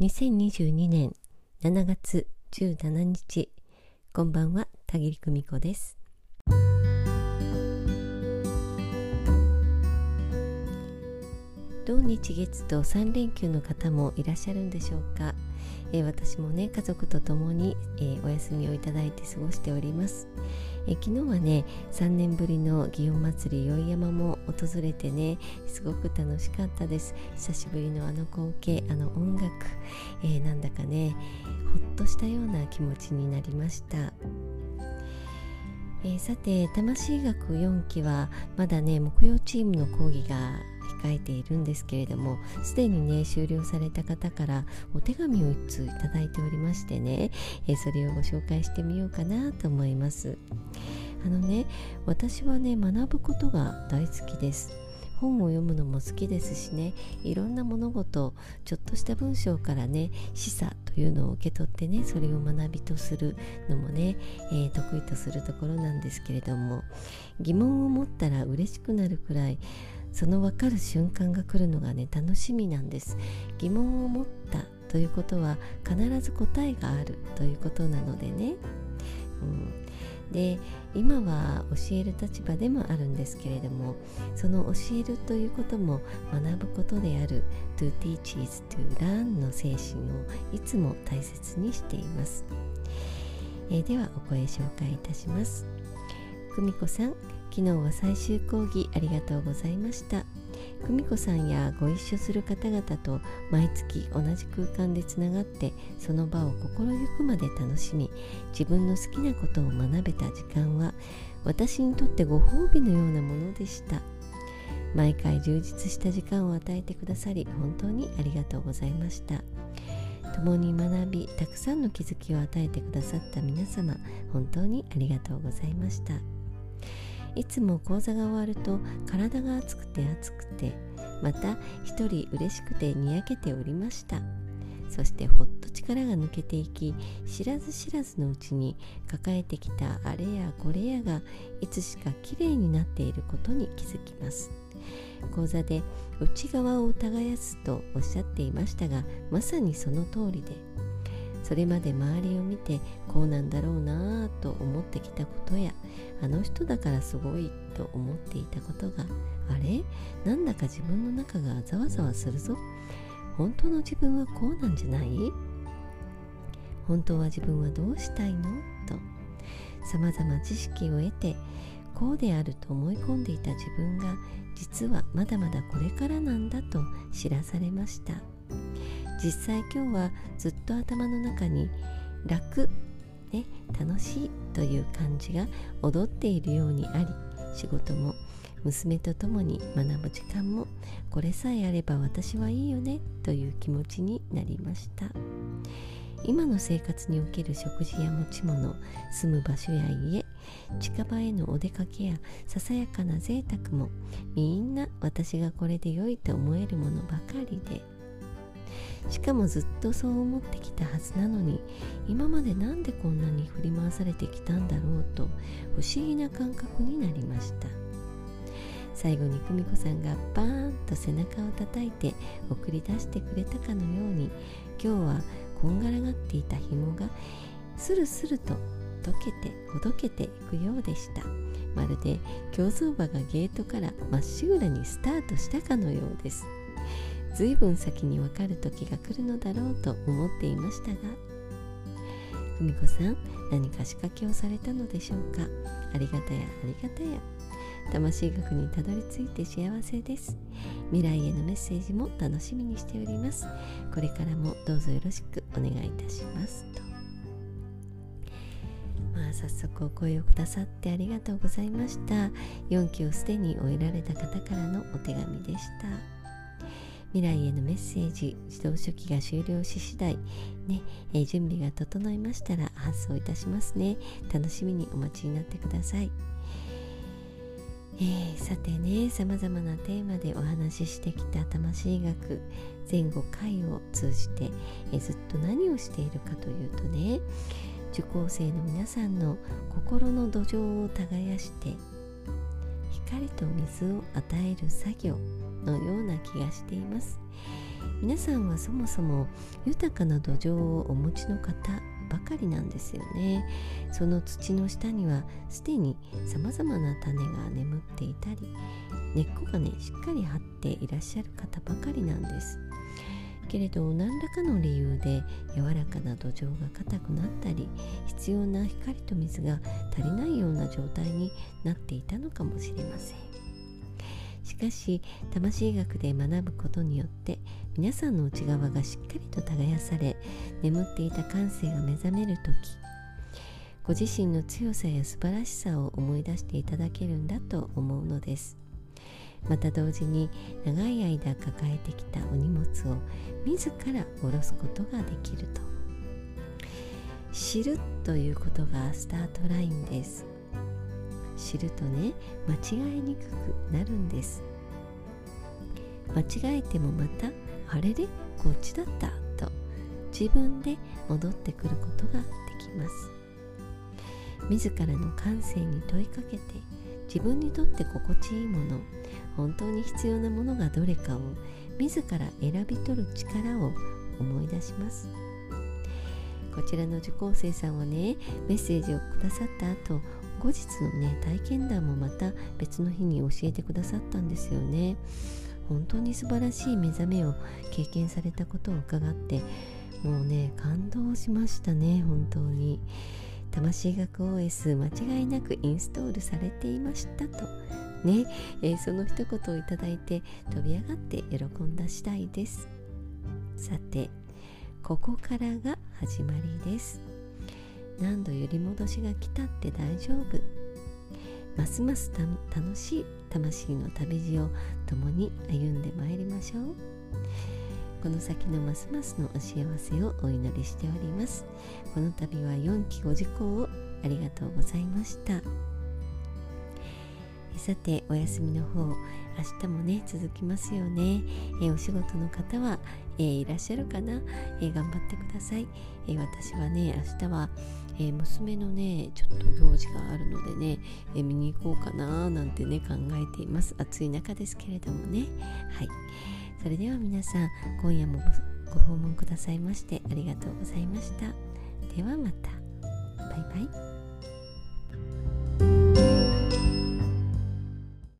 2022年7月17日こんばんは田切久美子です。土日月と3連休の方もいらっしゃるんでしょうか、えー、私もね家族と共に、えー、お休みをいただいて過ごしております、えー、昨日はね3年ぶりの祇園祭宵山も訪れてねすごく楽しかったです。久しぶりのあの光景あの音楽、えなんだかねほっとしたような気持ちになりました。え、さて魂学4期はまだね木曜チームの講義が控えているんですけれどもすでにね終了された方からお手紙を1通いただいておりましてね、えそれをご紹介してみようかなと思います。あのね私はね学ぶことが大好きです。本を読むのも好きですしねいろんな物事ちょっとした文章からね示唆というのを受け取ってねそれを学びとするのもね、えー、得意とするところなんですけれども疑問を持ったら嬉しくなるくらいその分かる瞬間が来るのがね楽しみなんです。疑問を持ったということは必ず答えがあるということなのでね、うん、で今は教える立場でもあるんですけれどもその教えるということも学ぶことである to teach is to learn の精神をいつも大切にしています、え、ではお声紹介いたします。久美子さん昨日は最終講義ありがとうございました。久美子さんやご一緒する方々と毎月同じ空間でつながってその場を心ゆくまで楽しみ自分の好きなことを学べた時間は私にとってご褒美のようなものでした。毎回充実した時間を与えてくださり本当にありがとうございました。共に学びたくさんの気づきを与えてくださった皆様本当にありがとうございました。いつも講座が終わると体が熱くて熱くてまた一人嬉しくてにやけておりました。そしてほっと力が抜けていき知らず知らずのうちに抱えてきたあれやこれやがいつしかきれいになっていることに気づきます。講座で内側を疑すとおっしゃっていましたがまさにその通りでそれまで周りを見てこうなんだろうなぁと思ってきたことやあの人だからすごいと思っていたことがあれ？なんだか自分の中がざわざわするぞ。本当の自分はこうなんじゃない？本当は自分はどうしたいの？と。さまざま知識を得てこうであると思い込んでいた自分が実はまだまだこれからなんだと知らされました。実際今日はずっと頭の中に楽、ね、楽しいという感じが踊っているようにあり仕事も娘と共に学ぶ時間もこれさえあれば私はいいよねという気持ちになりました。今の生活における食事や持ち物住む場所や家近場へのお出かけやささやかな贅沢もみんな私がこれで良いと思えるものばかりでしかもずっとそう思ってきたはずなのに今までなんでこんなに振り回されてきたんだろうと不思議な感覚になりました。最後に久美子さんがバーンと背中を叩いて送り出してくれたかのように今日はこんがらがっていた紐がスルスルと溶けてほどけていくようでした。まるで競走馬がゲートからまっしぐらにスタートしたかのようです。ずいぶん先に分かる時が来るのだろうと思っていましたがふみこさん何か仕掛けをされたのでしょうか？ありがたやありがたや。魂学にたどり着いて幸せです。未来へのメッセージも楽しみにしております。これからもどうぞよろしくお願いいたします。と。まあ早速お声をくださってありがとうございました。4期をすでに終えられた方からのお手紙でした。未来へのメッセージ自動書記が終了し次第ね、えー、準備が整いましたら発送いたしますね。楽しみにお待ちになってください。えー、さてねさまざまなテーマでお話ししてきた魂学前後回を通じて、えー、ずっと何をしているかというとね受講生の皆さんの心の土壌を耕して光と水を与える作業。のような気がしています。皆さんはそもそも豊かな土壌をお持ちの方ばかりなんですよね。その土の下にはすでにさまざまな種が眠っていたり根っこがねしっかり張っていらっしゃる方ばかりなんです。けれど何らかの理由で柔らかな土壌が硬くなったり必要な光と水が足りないような状態になっていたのかもしれません。しかし魂学で学ぶことによって皆さんの内側がしっかりと耕され眠っていた感性が目覚める時ご自身の強さや素晴らしさを思い出していただけるんだと思うのです。また同時に長い間抱えてきたお荷物を自ら下ろすことができると。知るということがスタートラインです。知るとね間違えにくくなるんです。間違えてもまたあれでこっちだったと自分で戻ってくることができます。自らの感性に問いかけて自分にとって心地いいもの本当に必要なものがどれかを自ら選び取る力を思い出します。こちらの受講生さんはねメッセージをくださった後後日のね体験談もまた別の日に教えてくださったんですよね。本当に素晴らしい目覚めを経験されたことを伺ってもうね感動しましたね本当に。魂学 OS 間違いなくインストールされていましたと。ね、えー、その一言をいただいて飛び上がって喜んだ次第です。さてここからが始まりです。何度揺り戻しが来たって大丈夫。ますます楽しい魂の旅路を共に歩んでまいりましょう。この先のますますのお幸せをお祈りしております。この度は4期5時項をありがとうございました。さてお休みの方明日もね続きますよね、えお仕事の方は、えいらっしゃるかな、え頑張ってください、え私はね明日は、え娘のねちょっと行事があるのでね、え見に行こうかななんてね考えています。暑い中ですけれどもね。はい。それでは皆さん今夜もご訪問くださいましてありがとうございました。ではまた。バイバイ。